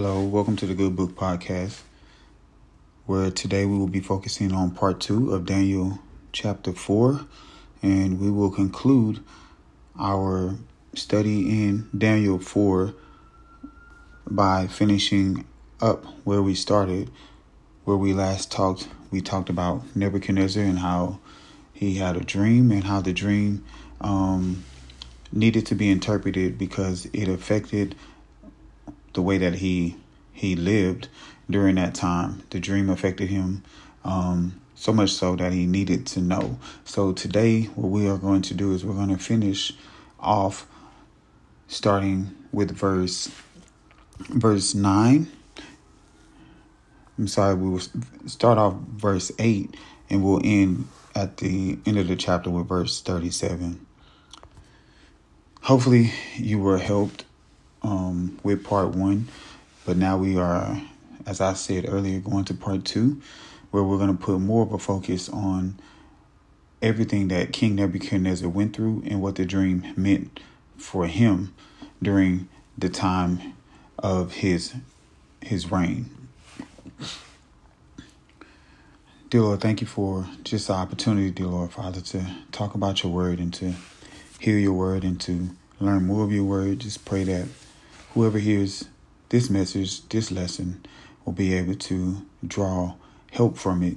Hello, welcome to the Good Book Podcast, where today we will be focusing on part two of Daniel chapter four, and we will conclude our study in Daniel 4 by finishing up where we started, where we last talked. We talked about Nebuchadnezzar and how he had a dream and how the dream um, needed to be interpreted because it affected the way that he he lived during that time. The dream affected him um, so much so that he needed to know. So today, what we are going to do is we're going to finish off starting with verse verse nine. I'm sorry, we will start off verse eight and we'll end at the end of the chapter with verse 37. Hopefully, you were helped um, with part one, but now we are, as I said earlier, going to part two, where we're going to put more of a focus on everything that King Nebuchadnezzar went through and what the dream meant for him during the time of his his reign. Dear Lord, thank you for just the opportunity, dear Lord Father, to talk about your word and to hear your word and to learn more of your word. Just pray that whoever hears this message, this lesson, will be able to draw help from it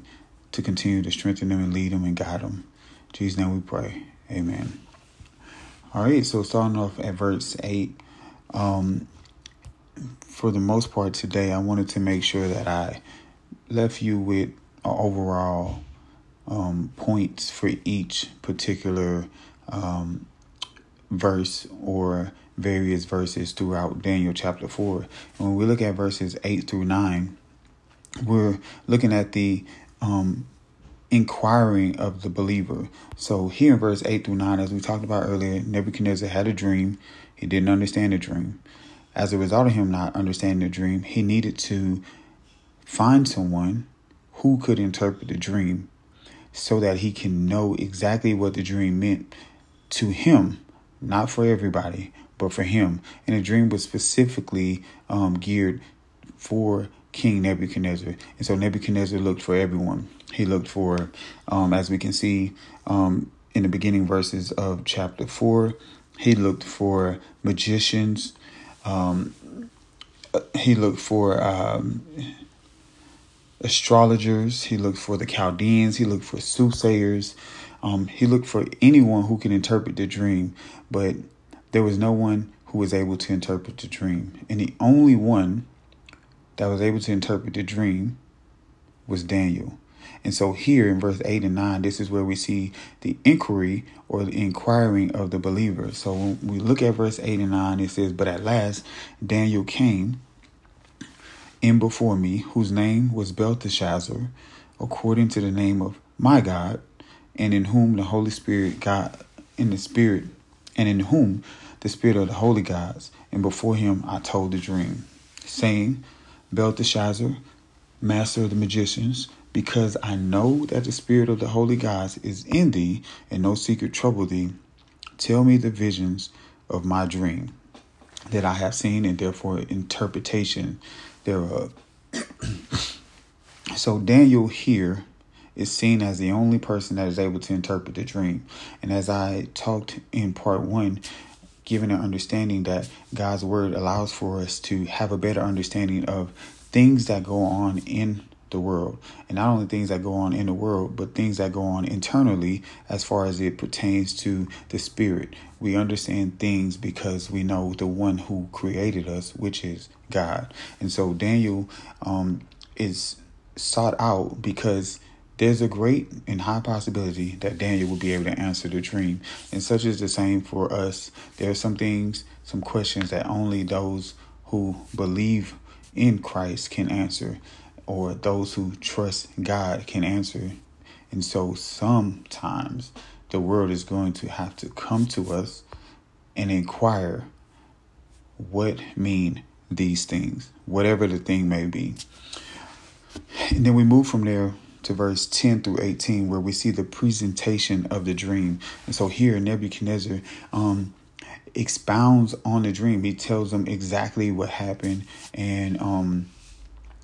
to continue to strengthen them and lead them and guide them. In Jesus' name we pray. Amen. All right, so starting off at verse 8. Um, for the most part today, I wanted to make sure that I left you with overall um, points for each particular um, verse or various verses throughout Daniel chapter 4. And when we look at verses 8 through 9, we're looking at the um, inquiring of the believer. So here in verse 8 through 9, as we talked about earlier, Nebuchadnezzar had a dream. He didn't understand the dream. As a result of him not understanding the dream, he needed to find someone who could interpret the dream so that he can know exactly what the dream meant to him, not for everybody, but for him. And the dream was specifically um, geared for King Nebuchadnezzar. And so Nebuchadnezzar looked for everyone. He looked for, um, as we can see um, in the beginning verses of chapter 4, he looked for magicians. Um, he looked for um, astrologers. He looked for the Chaldeans. He looked for soothsayers. Um, he looked for anyone who can interpret the dream. But there was no one who was able to interpret the dream. And the only one that was able to interpret the dream was Daniel. And so here in verse 8 and 9, this is where we see the inquiry or the inquiring of the believer. So when we look at verse 8 and 9, it says, But at last Daniel came in before me, whose name was Belteshazzar, according to the name of my God, and in whom the Holy Spirit God in the Spirit, and in whom the Spirit of the holy gods, and before him I told the dream, saying, Belteshazzar, master of the magicians, because I know that the Spirit of the holy gods is in thee, and no secret trouble thee, tell me the visions of my dream that I have seen, and therefore interpretation thereof. so Daniel here is seen as the only person that is able to interpret the dream. And as I talked in part one, given an understanding that God's word allows for us to have a better understanding of things that go on in the world. And not only things that go on in the world, but things that go on internally as far as it pertains to the spirit. We understand things because we know the one who created us, which is God. And so Daniel um, is sought out because there's a great and high possibility that Daniel will be able to answer the dream. And such is the same for us. There are some things, some questions that only those who believe in Christ can answer or those who trust God can answer. And so sometimes the world is going to have to come to us and inquire what mean these things, whatever the thing may be. And then we move from there to verse 10 through 18, where we see the presentation of the dream. And so here, Nebuchadnezzar, um, expounds on the dream. He tells them exactly what happened and um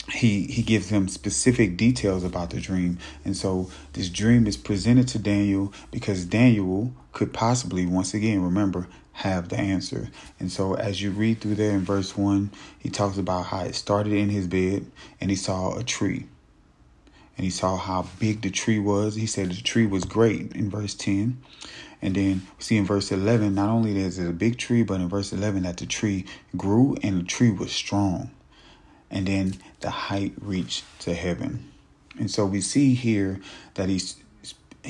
he he gives them specific details about the dream and so this dream is presented to daniel because daniel could possibly once again remember have the answer and so as you read through there in verse 1 he talks about how it started in his bed and he saw a tree and he saw how big the tree was he said the tree was great in verse 10 and then we see in verse 11 not only is it a big tree but in verse 11 that the tree grew and the tree was strong and then the height reached to heaven. And so we see here that he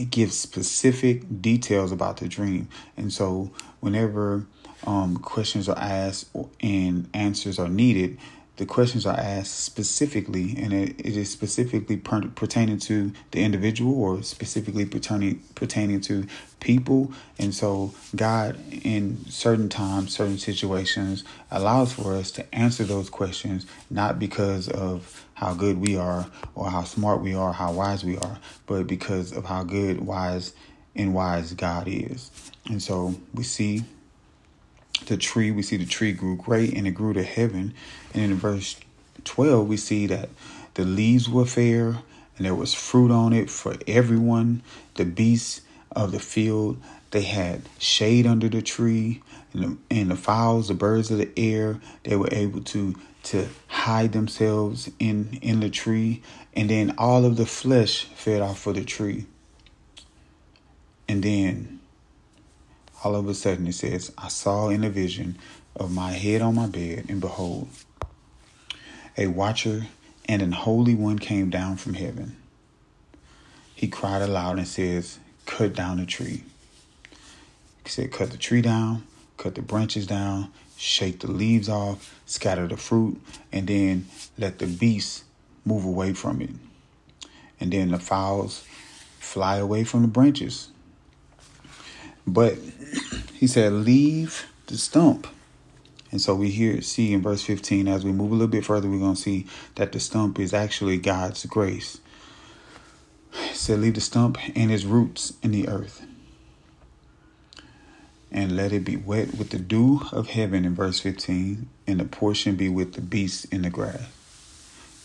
gives specific details about the dream. And so whenever um, questions are asked and answers are needed, the questions are asked specifically, and it, it is specifically per- pertaining to the individual or specifically pertaining pertaining to people. And so, God, in certain times, certain situations, allows for us to answer those questions not because of how good we are or how smart we are, how wise we are, but because of how good, wise, and wise God is. And so we see the tree, we see the tree grew great and it grew to heaven. In verse 12, we see that the leaves were fair and there was fruit on it for everyone. The beasts of the field, they had shade under the tree. And the, and the fowls, the birds of the air, they were able to to hide themselves in in the tree. And then all of the flesh fed off of the tree. And then all of a sudden it says, I saw in a vision of my head on my bed, and behold, a watcher and an holy one came down from heaven. He cried aloud and says, Cut down the tree. He said, Cut the tree down, cut the branches down, shake the leaves off, scatter the fruit, and then let the beasts move away from it. And then the fowls fly away from the branches. But he said, Leave the stump. And so we hear see in verse 15, as we move a little bit further, we're going to see that the stump is actually God's grace. He said, Leave the stump and its roots in the earth. And let it be wet with the dew of heaven in verse 15, and the portion be with the beasts in the grass.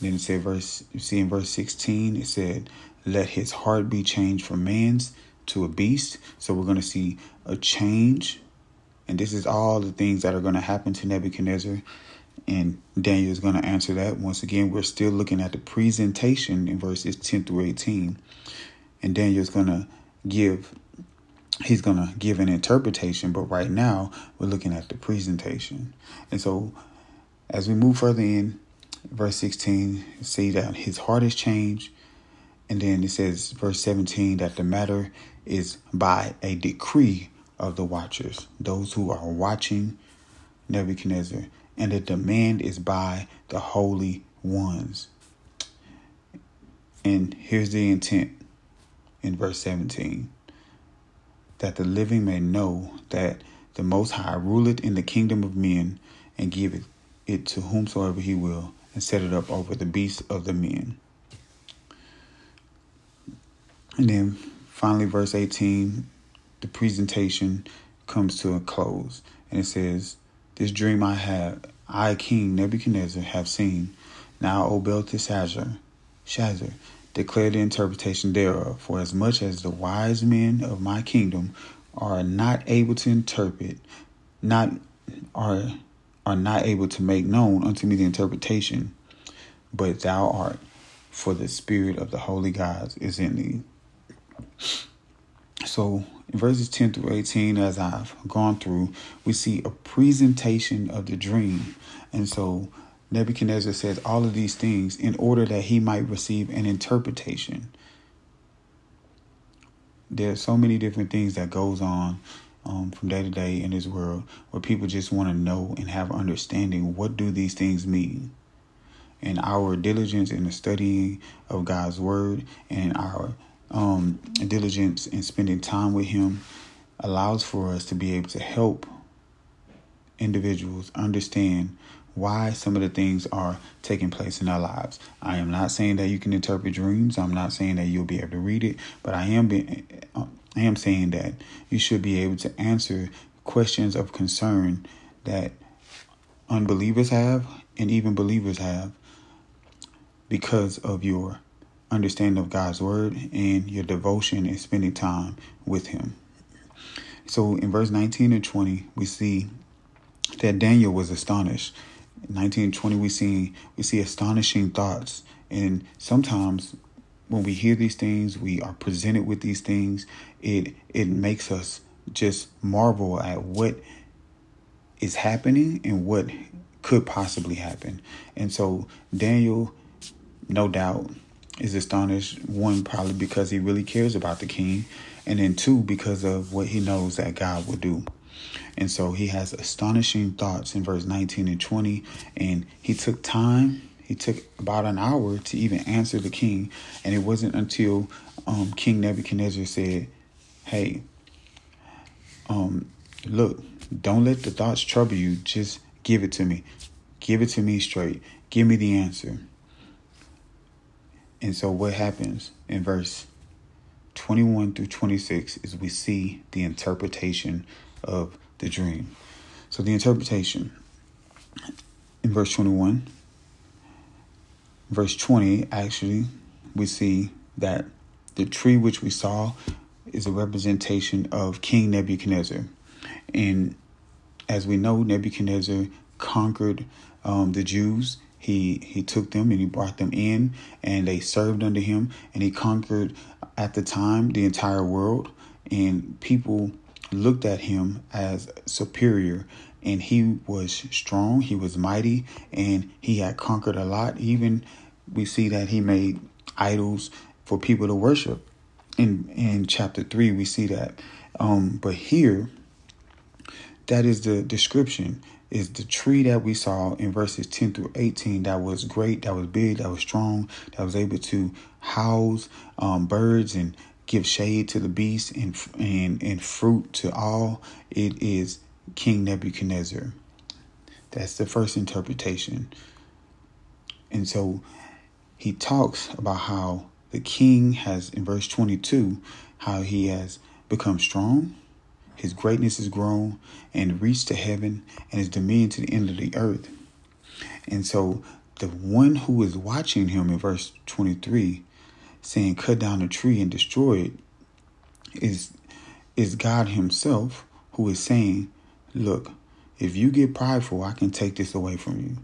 then it said verse you see in verse 16, it said, Let his heart be changed from man's to a beast. So we're going to see a change. And this is all the things that are going to happen to Nebuchadnezzar. And Daniel is going to answer that. Once again, we're still looking at the presentation in verses 10 through 18. And Daniel is going to give he's going to give an interpretation, but right now we're looking at the presentation. And so as we move further in, verse 16, see that his heart has changed. And then it says, verse 17, that the matter is by a decree of the watchers, those who are watching Nebuchadnezzar, and the demand is by the holy ones. And here's the intent in verse 17 that the living may know that the Most High ruleth in the kingdom of men and giveth it to whomsoever he will, and set it up over the beasts of the men. And then finally, verse 18, the presentation comes to a close. And it says, This dream I have, I, King Nebuchadnezzar, have seen. Now, O Belteshazzar, Shazar, declare the interpretation thereof. For as much as the wise men of my kingdom are not able to interpret, not are are not able to make known unto me the interpretation, but thou art, for the spirit of the holy gods is in thee. So, in verses 10 through 18, as I've gone through, we see a presentation of the dream. And so, Nebuchadnezzar says all of these things in order that he might receive an interpretation. There's so many different things that goes on um, from day to day in this world where people just want to know and have understanding what do these things mean and our diligence in the studying of god's word and our um, diligence and spending time with Him allows for us to be able to help individuals understand why some of the things are taking place in our lives. I am not saying that you can interpret dreams. I'm not saying that you'll be able to read it, but I am I am saying that you should be able to answer questions of concern that unbelievers have and even believers have because of your understanding of God's word and your devotion and spending time with Him. So in verse 19 and 20, we see that Daniel was astonished. In 19 and 20, we see we see astonishing thoughts. And sometimes when we hear these things, we are presented with these things, it it makes us just marvel at what is happening and what could possibly happen. And so Daniel, no doubt, is astonished. One, probably because he really cares about the king, and then two, because of what he knows that God will do. And so he has astonishing thoughts in verse 19 and 20. And he took time, he took about an hour to even answer the king. And it wasn't until um, King Nebuchadnezzar said, Hey, um, look, don't let the thoughts trouble you. Just give it to me. Give it to me straight. Give me the answer. And so what happens in verse 21 through 26 is we see the interpretation of the dream. So the interpretation in verse 21, verse 20, actually, we see that the tree which we saw is a representation of King Nebuchadnezzar. And as we know, Nebuchadnezzar conquered um, the Jews. He he took them and he brought them in, and they served under him. And he conquered at the time the entire world, and people looked at him as superior. And he was strong, he was mighty, and he had conquered a lot. Even we see that he made idols for people to worship. In in chapter three, we see that. Um, but here, that is the description is the tree that we saw in verses 10 through 18 that was great, that was big, that was strong, that was able to house um, birds and give shade to the beasts and, and, and fruit to all. It is King Nebuchadnezzar. That's the first interpretation. And so he talks about how the king has, in verse 22, how he has become strong his greatness is grown and reached to heaven and his dominion to the end of the earth. And so the one who is watching him in verse 23 saying cut down a tree and destroy it is is God himself who is saying, look, if you get prideful, I can take this away from you.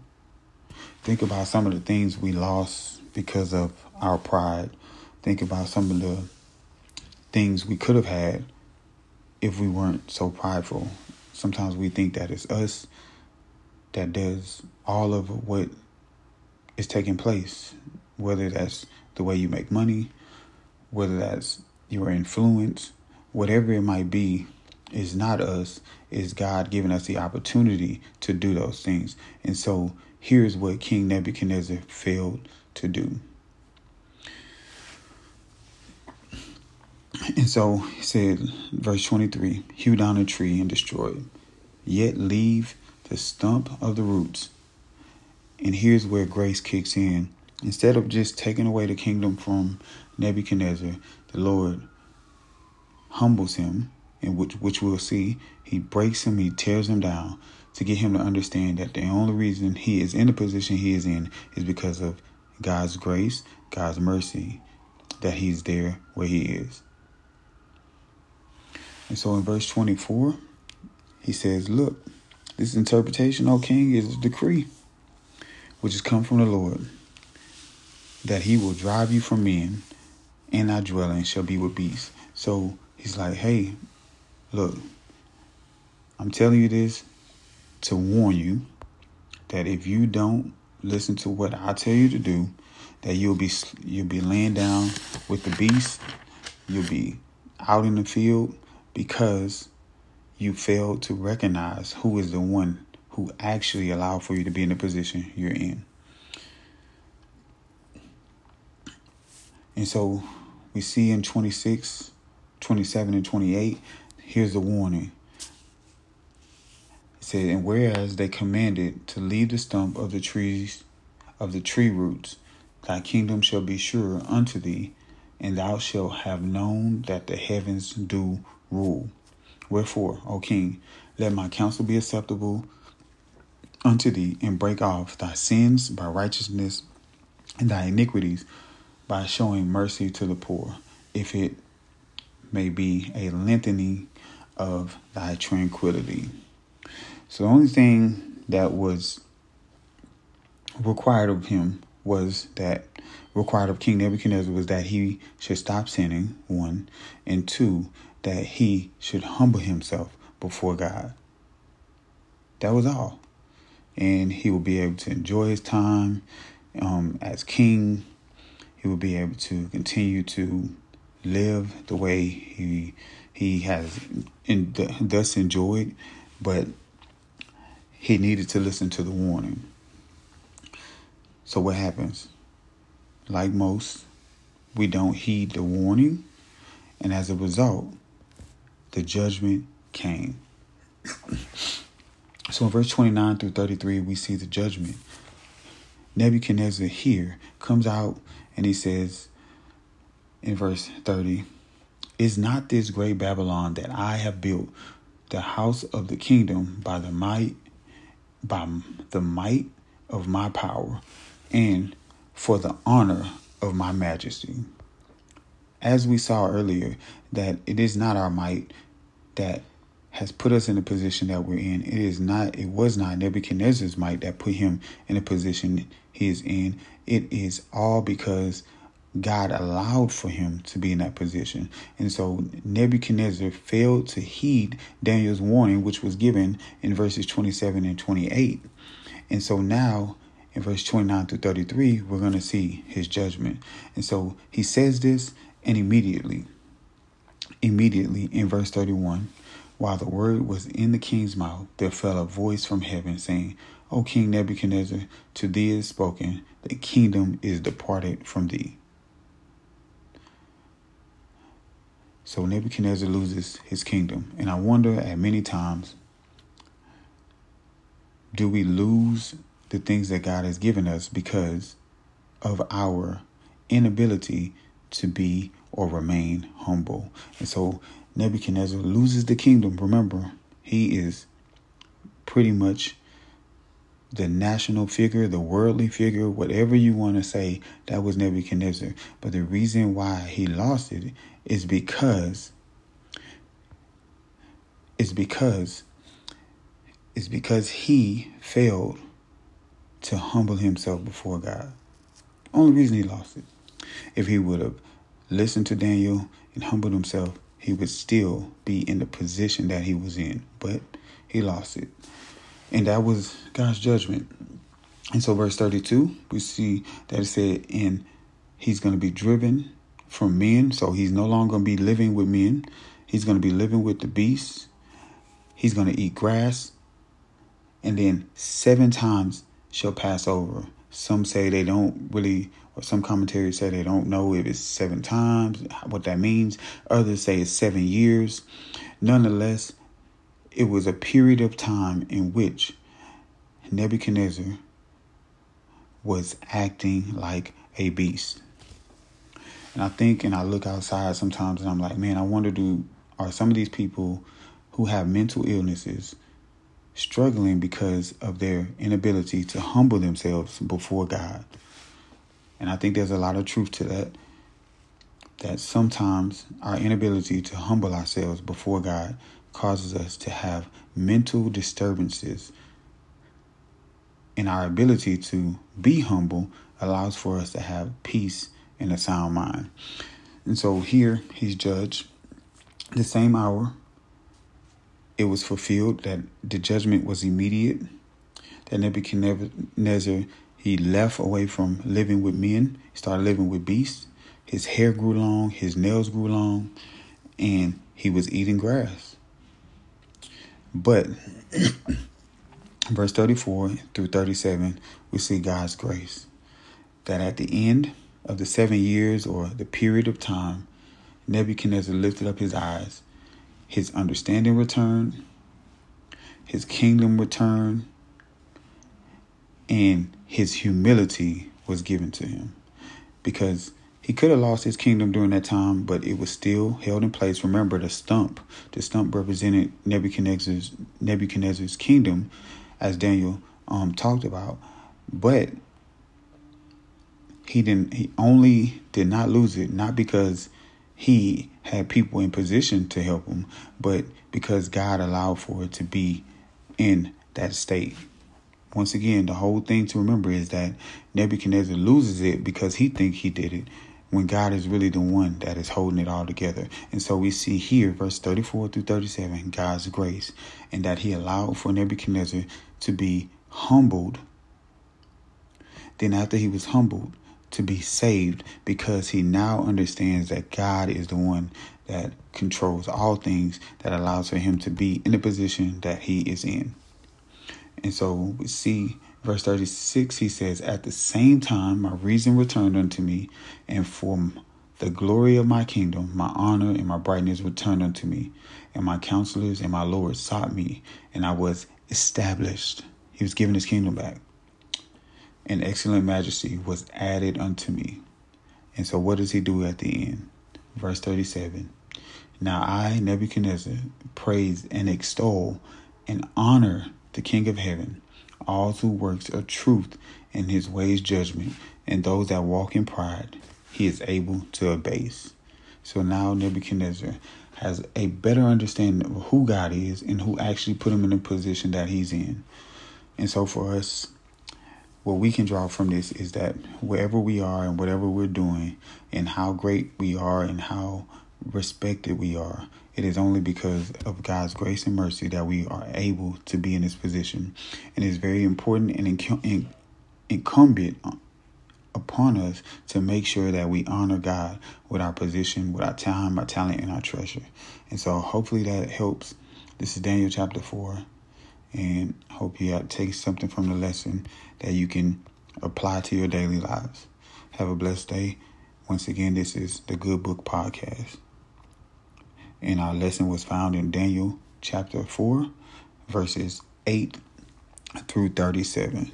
Think about some of the things we lost because of our pride. Think about some of the things we could have had if we weren't so prideful. Sometimes we think that it's us that does all of what is taking place, whether that's the way you make money, whether that's your influence, whatever it might be, is not us, is God giving us the opportunity to do those things. And so here's what King Nebuchadnezzar failed to do. And so he said, verse 23 hew down a tree and destroy it, yet leave the stump of the roots. And here's where grace kicks in. Instead of just taking away the kingdom from Nebuchadnezzar, the Lord humbles him, and which which we'll see. He breaks him, he tears him down to get him to understand that the only reason he is in the position he is in is because of God's grace, God's mercy, that he's there where he is. And so in verse 24, he says, Look, this interpretation, O king, is a decree which has come from the Lord, that he will drive you from men, and thy dwelling shall be with beasts. So he's like, Hey, look, I'm telling you this to warn you that if you don't listen to what I tell you to do, that you'll be you'll be laying down with the beast, you'll be out in the field, because you failed to recognize who is the one who actually allowed for you to be in the position you're in. And so we see in 26, 27, and 28, here's the warning. It said, And whereas they commanded to leave the stump of the trees of the tree roots, thy kingdom shall be sure unto thee, and thou shalt have known that the heavens do rule. Wherefore, O king, let my counsel be acceptable unto thee, and break off thy sins by righteousness and thy iniquities by showing mercy to the poor, if it may be a lengthening of thy tranquility. So the only thing that was required of him was that required of King Nebuchadnezzar was that he should stop sinning, one, and two, that he should humble himself before God. That was all. And he will be able to enjoy his time um, as king. He will be able to continue to live the way he he has in, thus enjoyed, but he needed to listen to the warning. So what happens? Like most, we don't heed the warning, and as a result, the judgment came. so in verse 29 through 33, we see the judgment. Nebuchadnezzar here comes out and he says in verse 30, Is not this great Babylon that I have built the house of the kingdom by the might by the might of my power and for the honor of my majesty? As we saw earlier, that it is not our might that has put us in the position that we're in. It is not, it was not Nebuchadnezzar's might that put him in the position he is in. It is all because God allowed for him to be in that position. And so Nebuchadnezzar failed to heed Daniel's warning, which was given in verses 27 and 28. And so now in verse 29 to 33, we're going to see his judgment. And so he says this, and immediately, immediately in verse 31, while the word was in the king's mouth, there fell a voice from heaven saying, O King Nebuchadnezzar, to thee is spoken, the kingdom is departed from thee. So Nebuchadnezzar loses his kingdom. And I wonder at many times, do we lose the things that God has given us because of our inability to be or remain humble? And so Nebuchadnezzar loses the kingdom, remember, he is pretty much the national figure, the worldly figure, whatever you want to say, that was Nebuchadnezzar. But the reason why he lost it is because is because is because he failed to humble himself before God. Only reason he lost it. If he would have listened to Daniel and humbled himself, he would still be in the position that he was in, but he lost it. And that was God's judgment. And so, verse 32, we see that it said, and he's going to be driven from men. So, he's no longer going to be living with men. He's going to be living with the beasts. He's going to eat grass. And then seven times shall pass over. Some say they don't really some commentaries say they don't know if it's seven times, what that means. Others say it's seven years. Nonetheless, it was a period of time in which Nebuchadnezzar was acting like a beast. And I think and I look outside sometimes and I'm like, man, I wonder do are some of these people who have mental illnesses struggling because of their inability to humble themselves before God? And I think there's a lot of truth to that. That sometimes our inability to humble ourselves before God causes us to have mental disturbances. And our ability to be humble allows for us to have peace and a sound mind. And so here he's judged the same hour it was fulfilled that the judgment was immediate that Nebuchadnezzar he left away from living with men, started living with beasts. His hair grew long, his nails grew long, and he was eating grass. But verse 34 through 37, we see God's grace. That at the end of the seven years or the period of time, Nebuchadnezzar lifted up his eyes, his understanding returned, his kingdom returned, and his humility was given to him because he could have lost his kingdom during that time, but it was still held in place. Remember the stump. The stump represented Nebuchadnezzar's Nebuchadnezzar's kingdom, as Daniel um, talked about. But he didn't. He only did not lose it, not because he had people in position to help him, but because God allowed for it to be in that state. Once again, the whole thing to remember is that Nebuchadnezzar loses it because he thinks he did it when God is really the one that is holding it all together. And so we see here, verse 34 through 37, God's grace, and that he allowed for Nebuchadnezzar to be humbled. Then, after he was humbled, to be saved because he now understands that God is the one that controls all things that allows for him to be in the position that he is in. And so we see verse 36 he says at the same time my reason returned unto me and for the glory of my kingdom my honor and my brightness returned unto me and my counselors and my lords sought me and I was established. He was given his kingdom back and excellent majesty was added unto me. And so, what does he do at the end? Verse 37 Now I, Nebuchadnezzar, praise and extol and honor the King of heaven, all who works of truth and his ways judgment, and those that walk in pride, he is able to abase. So now Nebuchadnezzar has a better understanding of who God is and who actually put him in the position that he's in. And so for us, what we can draw from this is that wherever we are and whatever we're doing and how great we are and how respected we are, it is only because of God's grace and mercy that we are able to be in this position. And it's very important and incumbent upon us to make sure that we honor God with our position, with our time, our talent, and our treasure. And so hopefully that helps. This is Daniel chapter 4 and hope you take something from the lesson that you can apply to your daily lives. Have a blessed day. Once again, this is the Good Book Podcast. And our lesson was found in Daniel chapter 4, verses 8 through 37.